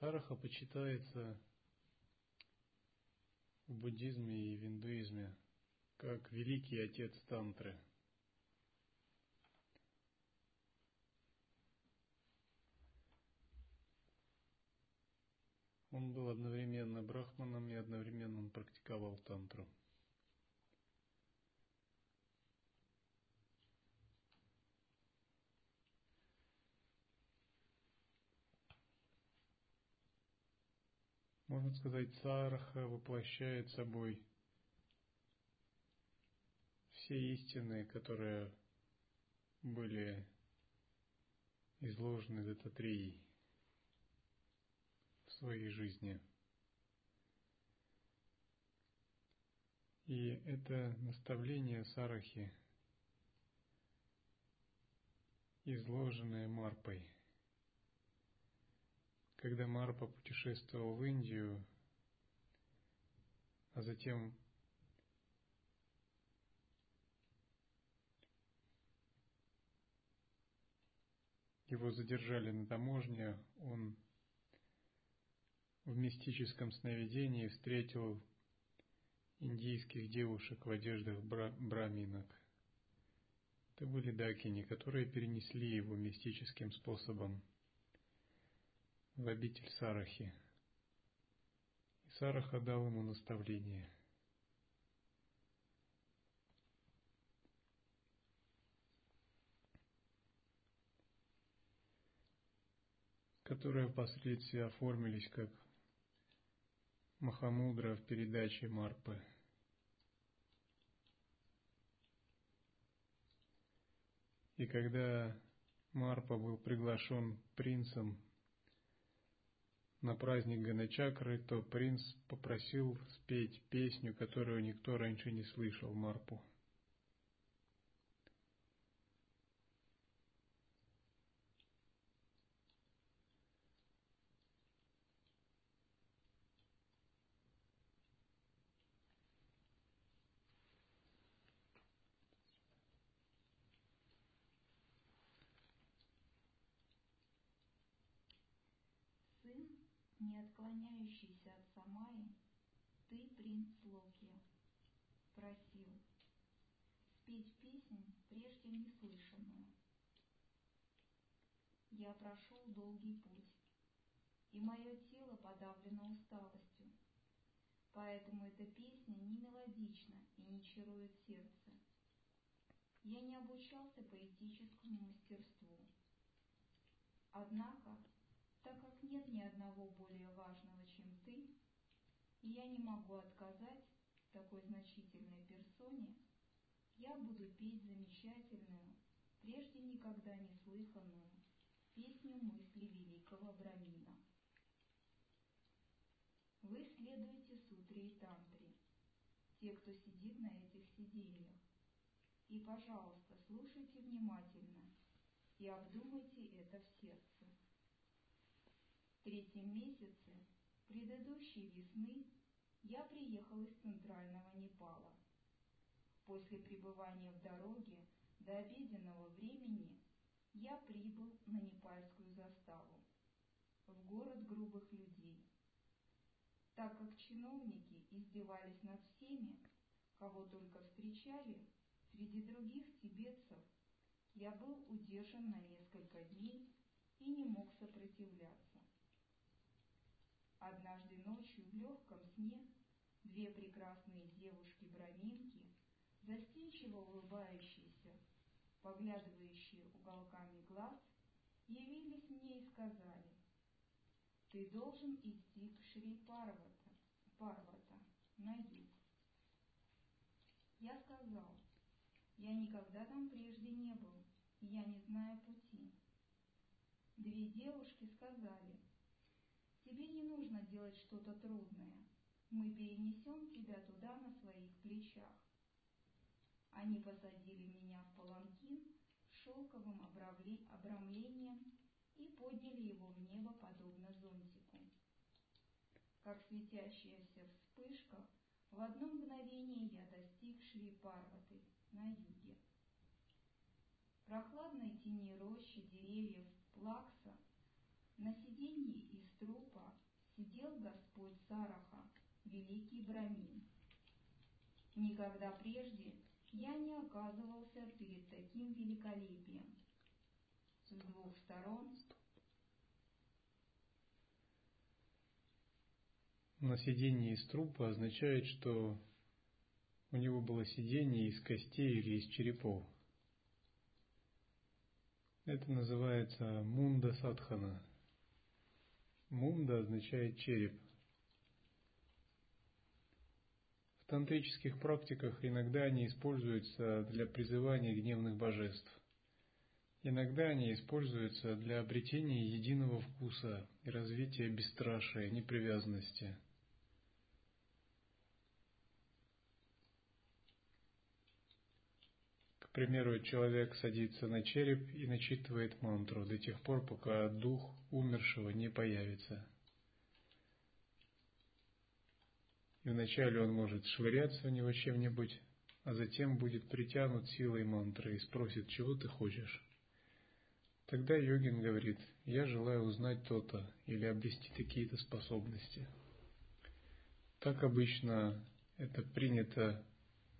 Сараха почитается в буддизме и в индуизме как великий отец тантры. Он был одновременно брахманом и одновременно практиковал тантру. Можно сказать, Сараха воплощает собой все истины, которые были изложены Дататрией в своей жизни. И это наставление Сарахи, изложенное Марпой – когда Марпа путешествовал в Индию, а затем его задержали на таможне, он в мистическом сновидении встретил индийских девушек в одеждах бра- браминок. Это были дакини, которые перенесли его мистическим способом в обитель Сарахи. И Сараха дал ему наставление. которые впоследствии оформились как Махамудра в передаче Марпы. И когда Марпа был приглашен принцем на праздник Ганачакры, то принц попросил спеть песню, которую никто раньше не слышал, Марпу. Отклоняющийся от Самаи, ты, принц Локи, просил спеть песнь, прежде неслышанную. Я прошел долгий путь, и мое тело подавлено усталостью, поэтому эта песня не мелодична и не чарует сердце. Я не обучался поэтическому мастерству. Однако нет ни одного более важного, чем ты, и я не могу отказать такой значительной персоне, я буду петь замечательную, прежде никогда не слыханную песню мысли великого Брамина. Вы следуете сутре и тантре, те, кто сидит на этих сиденьях, и, пожалуйста, слушайте внимательно и обдумайте это в сердце третьем месяце предыдущей весны я приехал из центрального Непала. После пребывания в дороге до обеденного времени я прибыл на непальскую заставу, в город грубых людей. Так как чиновники издевались над всеми, кого только встречали, среди других тибетцев я был удержан на несколько дней и не мог сопротивляться. Однажды ночью в легком сне две прекрасные девушки-браминки, застенчиво улыбающиеся, поглядывающие уголками глаз, явились мне и сказали, «Ты должен идти к Шри Парвата, Парвата на юг». Я сказал, «Я никогда там прежде не был, и я не знаю пути». Две девушки сказали, Тебе не нужно делать что-то трудное. Мы перенесем тебя туда на своих плечах. Они посадили меня в паланкин шелковым обрамлением и подняли его в небо, подобно зонтику. Как светящаяся вспышка, в одно мгновение я достиг Шри Парваты на юге. Прохладной тени рощи деревьев плакса – на сиденье из трупа сидел Господь Сараха, великий Брамин. Никогда прежде я не оказывался перед таким великолепием. С двух сторон на сиденье из трупа означает, что у него было сиденье из костей или из черепов. Это называется мунда садхана. Мунда означает череп. В тантрических практиках иногда они используются для призывания гневных божеств. Иногда они используются для обретения единого вкуса и развития бесстрашия, непривязанности – К примеру, человек садится на череп и начитывает мантру до тех пор, пока дух умершего не появится. И вначале он может швыряться в него чем-нибудь, а затем будет притянут силой мантры и спросит, чего ты хочешь. Тогда йогин говорит, я желаю узнать то-то или обрести какие-то способности. Так обычно это принято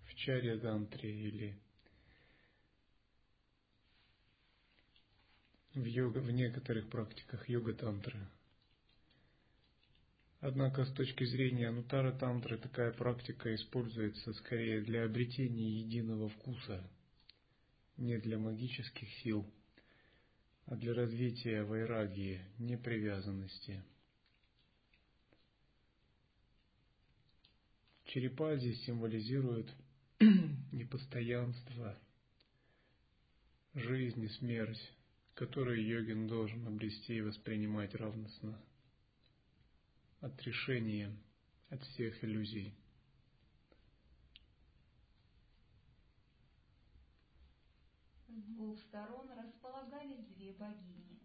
в чаре дантре или в, йога, в некоторых практиках йога-тантры. Однако с точки зрения анутара тантры такая практика используется скорее для обретения единого вкуса, не для магических сил, а для развития вайрагии, непривязанности. Черепа здесь символизируют непостоянство, жизнь и смерть, которые йогин должен обрести и воспринимать равностно, отрешение от всех иллюзий. С двух сторон располагались две богини.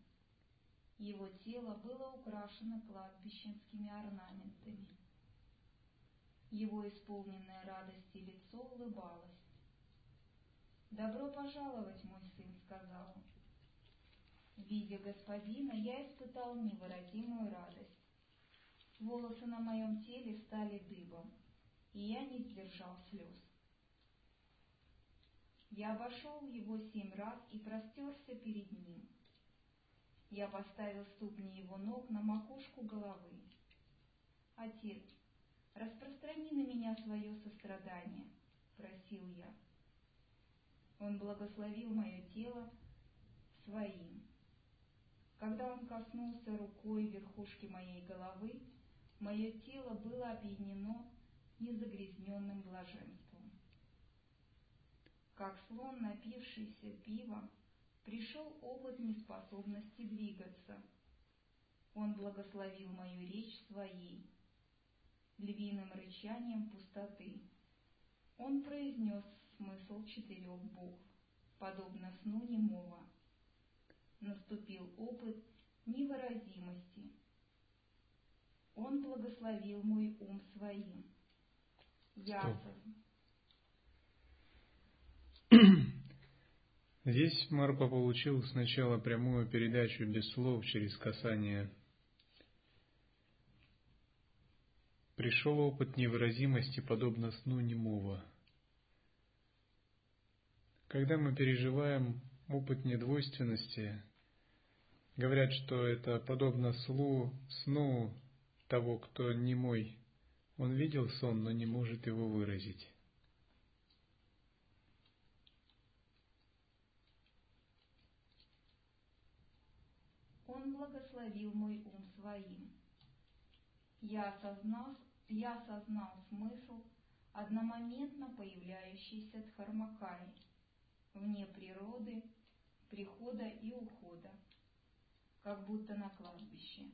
Его тело было украшено кладбищенскими орнаментами. Его исполненное радости лицо улыбалось. «Добро пожаловать, мой сын», — сказал он. Видя господина, я испытал невыразимую радость. Волосы на моем теле стали дыбом, и я не сдержал слез. Я обошел его семь раз и простерся перед ним. Я поставил ступни его ног на макушку головы. Отец, распространи на меня свое сострадание, просил я. Он благословил мое тело своим. Когда он коснулся рукой верхушки моей головы, мое тело было опьянено незагрязненным блаженством. Как слон, напившийся пивом, пришел опыт неспособности двигаться. Он благословил мою речь своей, львиным рычанием пустоты. Он произнес смысл четырех букв, подобно сну немого наступил опыт невыразимости. Он благословил мой ум своим. Я Здесь Марпа получил сначала прямую передачу без слов через касание. Пришел опыт невыразимости, подобно сну немого. Когда мы переживаем опыт недвойственности, Говорят, что это подобно слу, сну того, кто не мой. Он видел сон, но не может его выразить. Он благословил мой ум своим. Я осознал, я осознал смысл одномоментно появляющейся Дхармакаи, вне природы, прихода и ухода как будто на кладбище.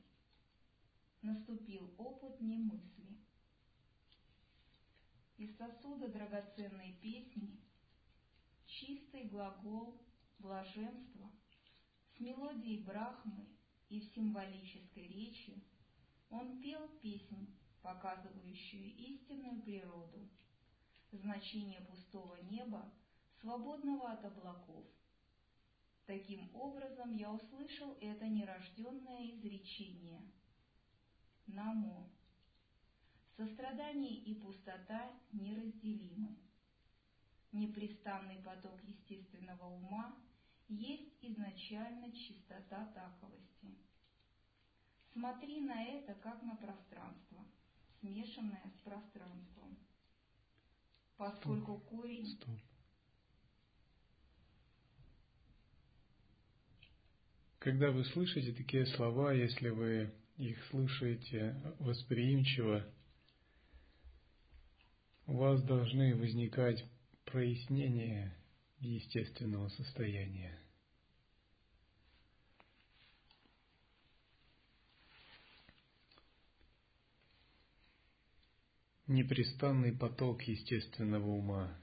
Наступил опыт немысли. Из сосуда драгоценной песни чистый глагол блаженства с мелодией Брахмы и в символической речи он пел песнь, показывающую истинную природу, значение пустого неба, свободного от облаков – Таким образом, я услышал это нерожденное изречение. Намо. Сострадание и пустота неразделимы. Непрестанный поток естественного ума есть изначально чистота таковости. Смотри на это как на пространство, смешанное с пространством. Поскольку корень... Стоп. Когда вы слышите такие слова, если вы их слышите восприимчиво, у вас должны возникать прояснения естественного состояния. Непрестанный поток естественного ума.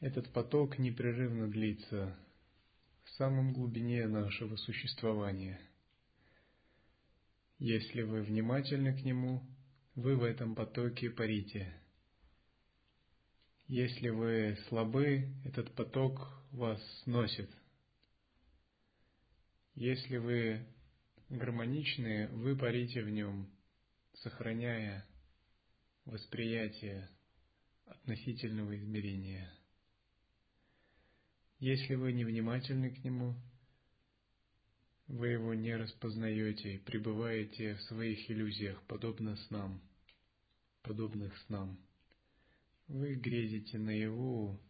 Этот поток непрерывно длится в самом глубине нашего существования. Если вы внимательны к нему, вы в этом потоке парите. Если вы слабы, этот поток вас сносит. Если вы гармоничны, вы парите в нем, сохраняя восприятие относительного измерения. Если вы невнимательны к нему, вы его не распознаете, пребываете в своих иллюзиях, подобно снам, подобных снам. Вы грезите наяву,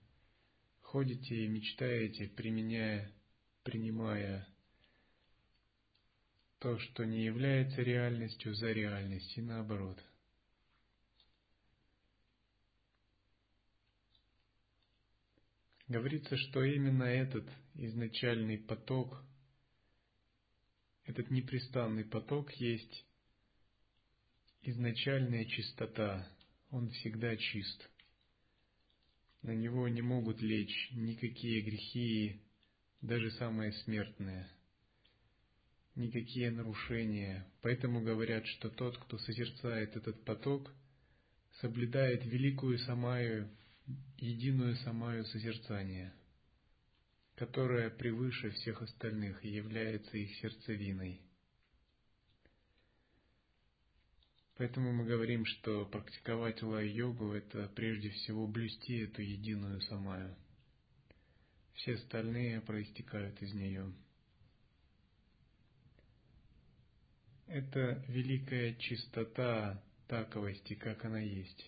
ходите и мечтаете, применяя, принимая то, что не является реальностью за реальность, и наоборот. Говорится, что именно этот изначальный поток, этот непрестанный поток есть изначальная чистота, он всегда чист. На него не могут лечь никакие грехи, даже самые смертные, никакие нарушения. Поэтому говорят, что тот, кто созерцает этот поток, соблюдает великую самаю единую самаю созерцание, которое превыше всех остальных и является их сердцевиной. Поэтому мы говорим, что практиковать лай-йогу – это прежде всего блюсти эту единую самаю. Все остальные проистекают из нее. Это великая чистота таковости, как она есть.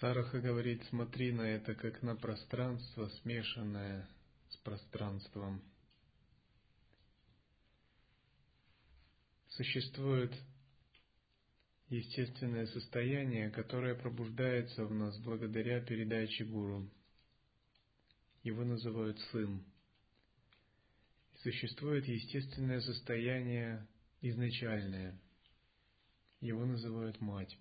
Сараха говорит, смотри на это как на пространство, смешанное с пространством. Существует естественное состояние, которое пробуждается в нас благодаря передаче гуру. Его называют сын. Существует естественное состояние изначальное. Его называют мать.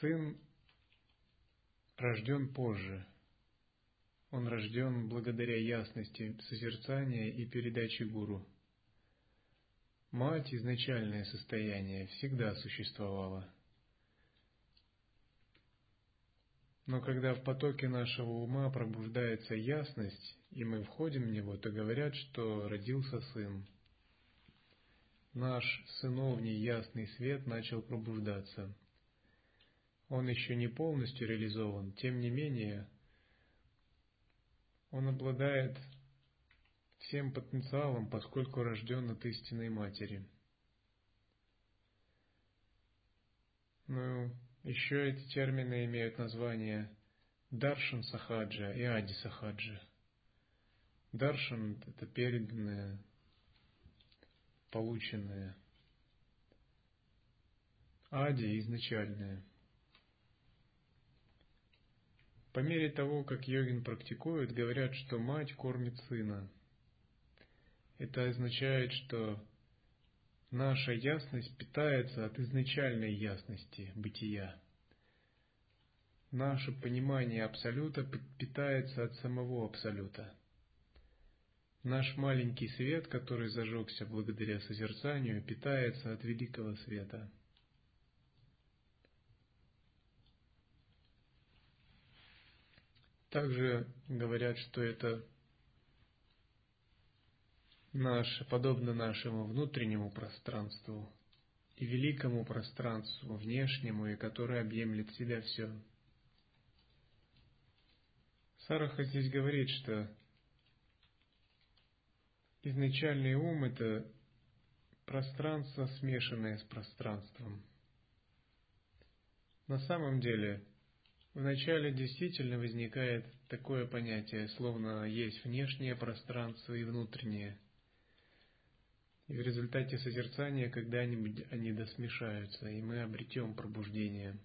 Сын рожден позже. Он рожден благодаря ясности созерцания и передачи гуру. Мать, изначальное состояние, всегда существовала. Но когда в потоке нашего ума пробуждается ясность, и мы входим в него, то говорят, что родился сын. Наш сыновний ясный свет начал пробуждаться – он еще не полностью реализован, тем не менее, он обладает всем потенциалом, поскольку рожден от истинной матери. Ну, еще эти термины имеют название Даршан Сахаджа и Ади Сахаджа. Даршан – это переданное, полученное. Ади – изначальное – по мере того, как йогин практикует, говорят, что мать кормит сына. Это означает, что наша ясность питается от изначальной ясности бытия. Наше понимание Абсолюта питается от самого Абсолюта. Наш маленький свет, который зажегся благодаря созерцанию, питается от великого света – Также говорят, что это наше, подобно нашему внутреннему пространству и великому пространству, внешнему, и которое объемлет себя все. Сараха здесь говорит, что изначальный ум – это пространство, смешанное с пространством. На самом деле, вначале действительно возникает такое понятие, словно есть внешнее пространство и внутреннее. И в результате созерцания когда-нибудь они досмешаются, и мы обретем пробуждение.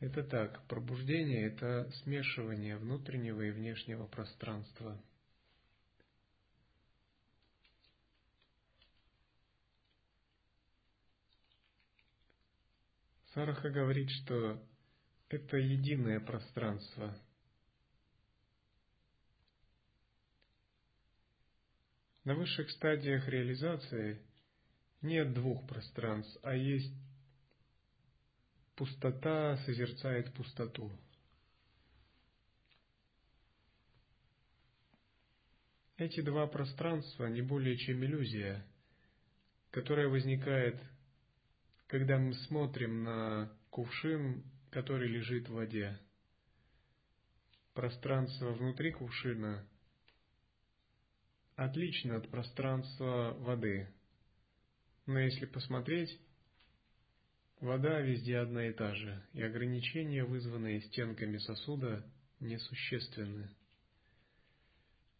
Это так, пробуждение – это смешивание внутреннего и внешнего пространства – Сараха говорит, что это единое пространство. На высших стадиях реализации нет двух пространств, а есть пустота созерцает пустоту. Эти два пространства не более чем иллюзия, которая возникает когда мы смотрим на кувшин, который лежит в воде. Пространство внутри кувшина отлично от пространства воды. Но если посмотреть, вода везде одна и та же, и ограничения, вызванные стенками сосуда, несущественны.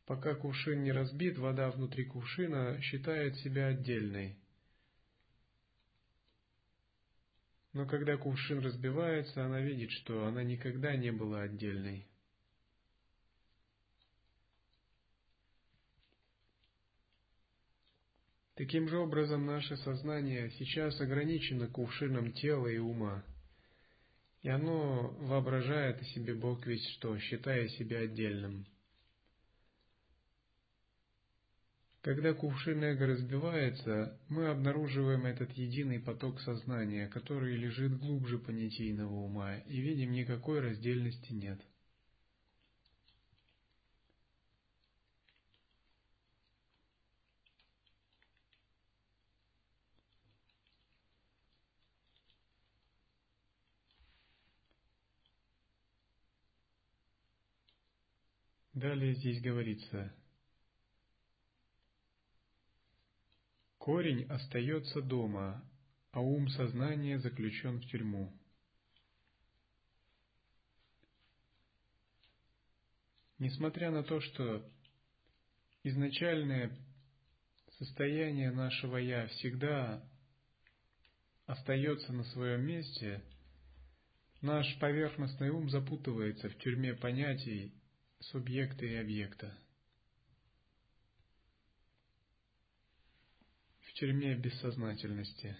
Пока кувшин не разбит, вода внутри кувшина считает себя отдельной – Но когда кувшин разбивается, она видит, что она никогда не была отдельной. Таким же образом, наше сознание сейчас ограничено кувшином тела и ума, и оно воображает о себе Бог весь что, считая себя отдельным – Когда кувшин эго разбивается, мы обнаруживаем этот единый поток сознания, который лежит глубже понятийного ума, и видим, никакой раздельности нет. Далее здесь говорится – Корень остается дома, а ум сознания заключен в тюрьму. Несмотря на то, что изначальное состояние нашего «я» всегда остается на своем месте, наш поверхностный ум запутывается в тюрьме понятий субъекта и объекта. Тюрьме бессознательности.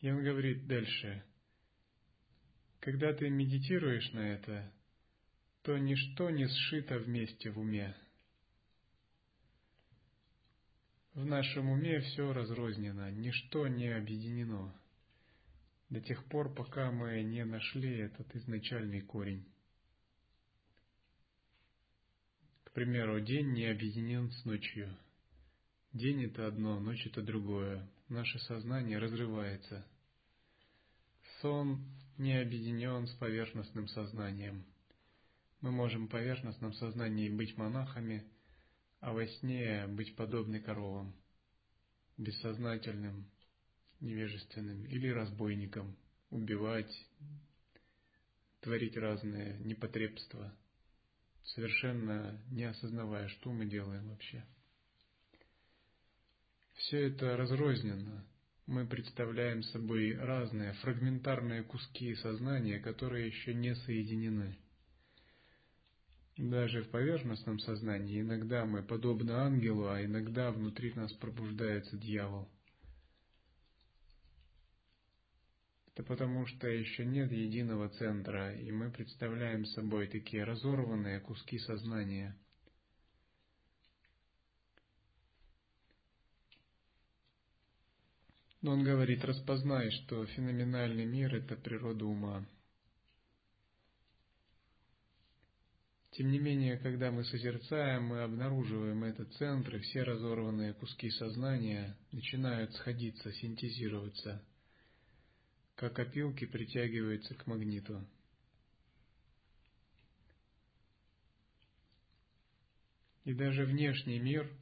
И он говорит дальше, когда ты медитируешь на это, то ничто не сшито вместе в уме. В нашем уме все разрознено, ничто не объединено до тех пор, пока мы не нашли этот изначальный корень. Примеру, день не объединен с ночью. День это одно, ночь это другое. Наше сознание разрывается. Сон не объединен с поверхностным сознанием. Мы можем в поверхностном сознании быть монахами, а во сне быть подобны коровам, бессознательным, невежественным или разбойником, убивать, творить разные непотребства – совершенно не осознавая, что мы делаем вообще. Все это разрозненно. Мы представляем собой разные фрагментарные куски сознания, которые еще не соединены. Даже в поверхностном сознании иногда мы подобны ангелу, а иногда внутри нас пробуждается дьявол – Это потому что еще нет единого центра, и мы представляем собой такие разорванные куски сознания. Но он говорит, распознай, что феноменальный мир – это природа ума. Тем не менее, когда мы созерцаем, мы обнаруживаем этот центр, и все разорванные куски сознания начинают сходиться, синтезироваться, как опилки притягиваются к магниту. И даже внешний мир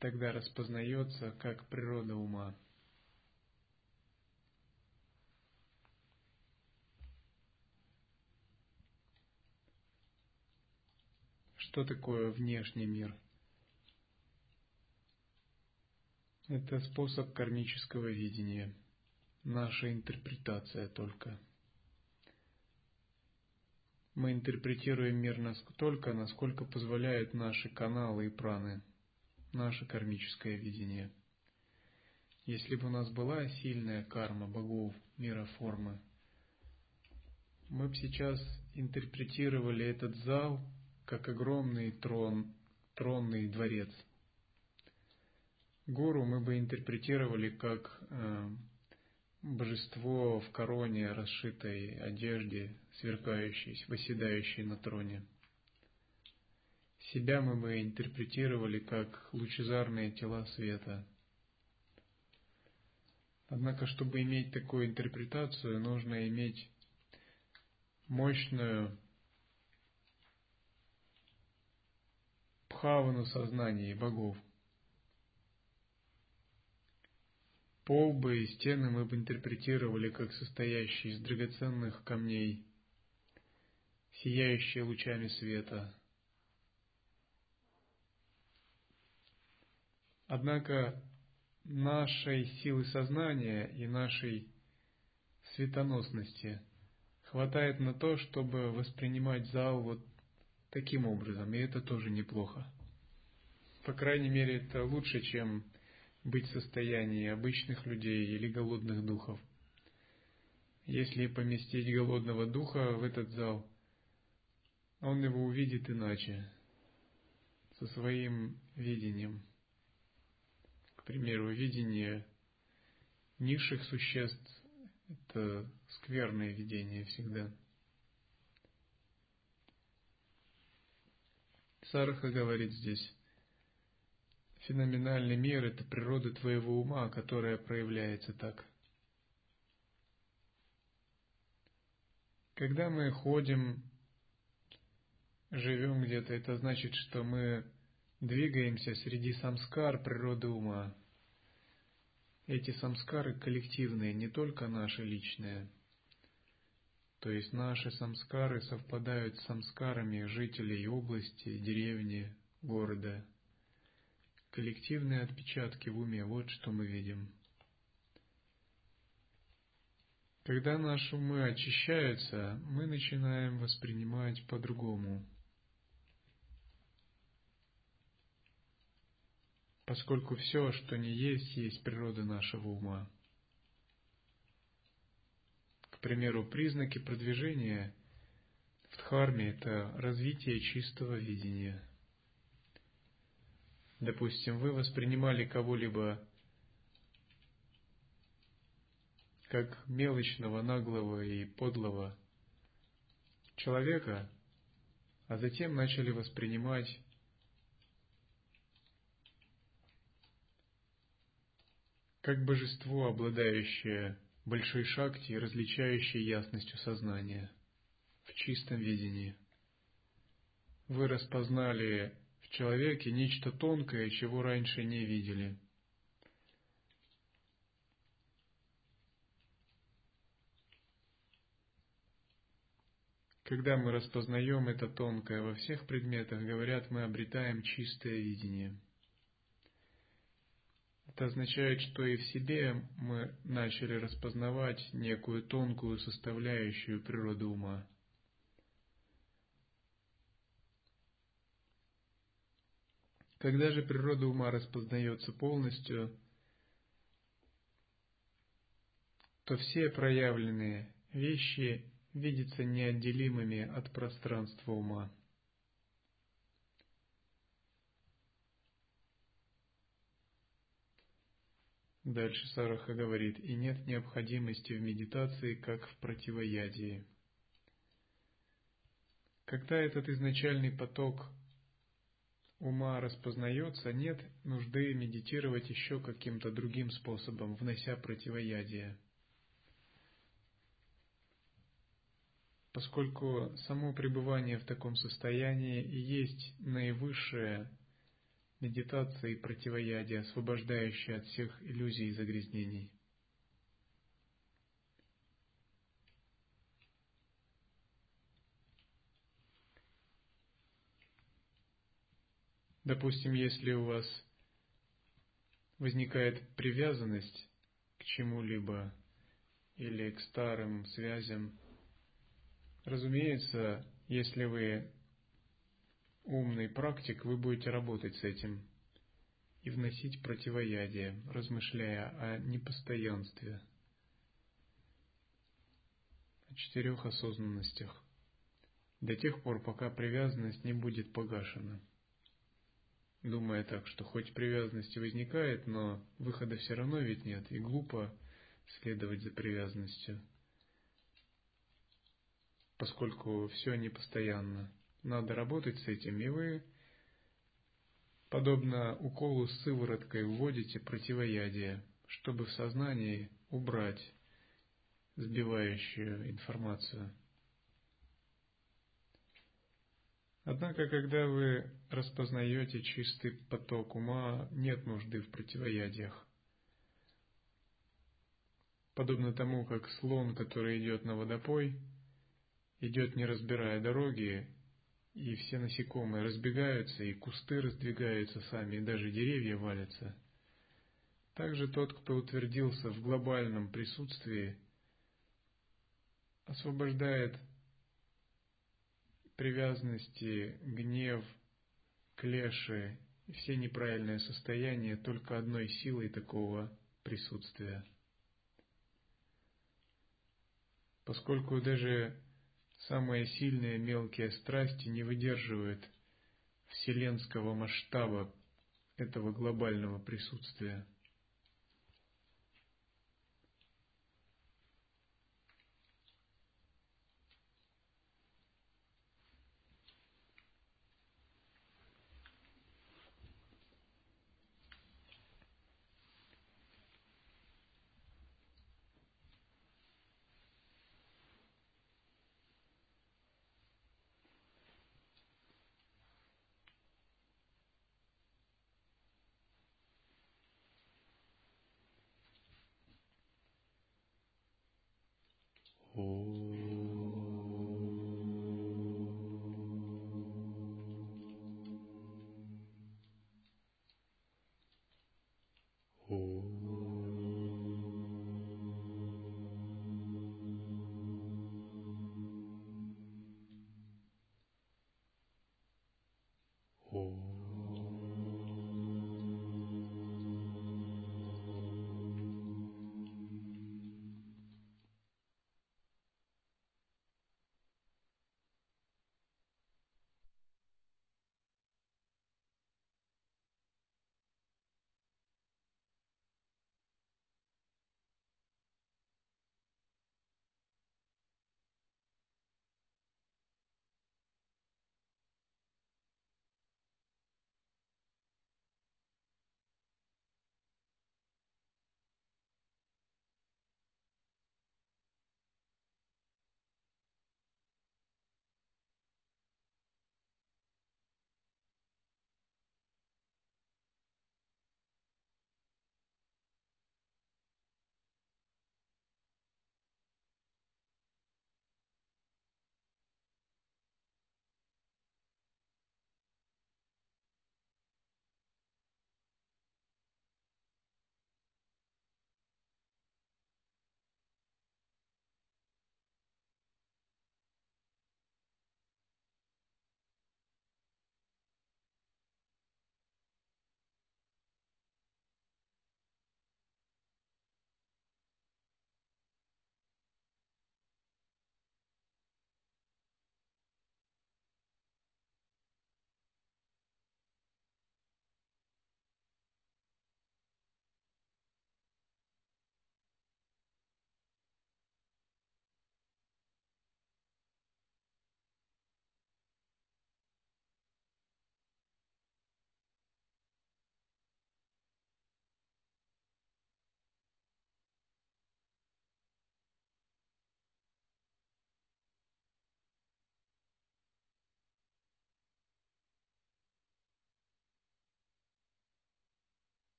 тогда распознается как природа ума. Что такое внешний мир? Это способ кармического видения, наша интерпретация только. Мы интерпретируем мир настолько, насколько позволяют наши каналы и праны, наше кармическое видение. Если бы у нас была сильная карма богов, мира формы, мы бы сейчас интерпретировали этот зал как огромный трон, тронный дворец. Гуру мы бы интерпретировали как э, божество в короне, расшитой одежде, сверкающей, восседающей на троне. Себя мы бы интерпретировали как лучезарные тела света. Однако, чтобы иметь такую интерпретацию, нужно иметь мощную бхавану сознания богов. Пол бы и стены мы бы интерпретировали как состоящие из драгоценных камней, сияющие лучами света. Однако нашей силы сознания и нашей светоносности хватает на то, чтобы воспринимать зал вот таким образом, и это тоже неплохо. По крайней мере, это лучше, чем быть в состоянии обычных людей или голодных духов. Если поместить голодного духа в этот зал, он его увидит иначе, со своим видением. К примеру, видение низших существ – это скверное видение всегда – Сараха говорит здесь, феноменальный мир – это природа твоего ума, которая проявляется так. Когда мы ходим, живем где-то, это значит, что мы двигаемся среди самскар природы ума. Эти самскары коллективные, не только наши личные – то есть наши самскары совпадают с самскарами жителей области, деревни, города. Коллективные отпечатки в уме, вот что мы видим. Когда наши умы очищаются, мы начинаем воспринимать по-другому. Поскольку все, что не есть, есть природа нашего ума примеру, признаки продвижения в Дхарме – это развитие чистого видения. Допустим, вы воспринимали кого-либо как мелочного, наглого и подлого человека, а затем начали воспринимать как божество, обладающее большой шакти, различающей ясностью сознания, в чистом видении. Вы распознали человеке нечто тонкое, чего раньше не видели. Когда мы распознаем это тонкое во всех предметах, говорят, мы обретаем чистое видение – это означает, что и в себе мы начали распознавать некую тонкую составляющую природы ума. Когда же природа ума распознается полностью, то все проявленные вещи видятся неотделимыми от пространства ума. Дальше Сараха говорит, и нет необходимости в медитации, как в противоядии. Когда этот изначальный поток ума распознается, нет нужды медитировать еще каким-то другим способом, внося противоядие. Поскольку само пребывание в таком состоянии и есть наивысшее медитация и противоядие, освобождающее от всех иллюзий и загрязнений. Допустим, если у вас возникает привязанность к чему-либо или к старым связям, разумеется, если вы умный практик, вы будете работать с этим и вносить противоядие, размышляя о непостоянстве, о четырех осознанностях, до тех пор, пока привязанность не будет погашена. Думая так, что хоть привязанность возникает, но выхода все равно ведь нет, и глупо следовать за привязанностью, поскольку все непостоянно надо работать с этим, и вы, подобно уколу с сывороткой, вводите противоядие, чтобы в сознании убрать сбивающую информацию. Однако, когда вы распознаете чистый поток ума, нет нужды в противоядиях. Подобно тому, как слон, который идет на водопой, идет не разбирая дороги, и все насекомые разбегаются, и кусты раздвигаются сами, и даже деревья валятся. Также тот, кто утвердился в глобальном присутствии, освобождает привязанности, гнев, клеши все неправильные состояния только одной силой такого присутствия. Поскольку даже Самые сильные мелкие страсти не выдерживают вселенского масштаба этого глобального присутствия.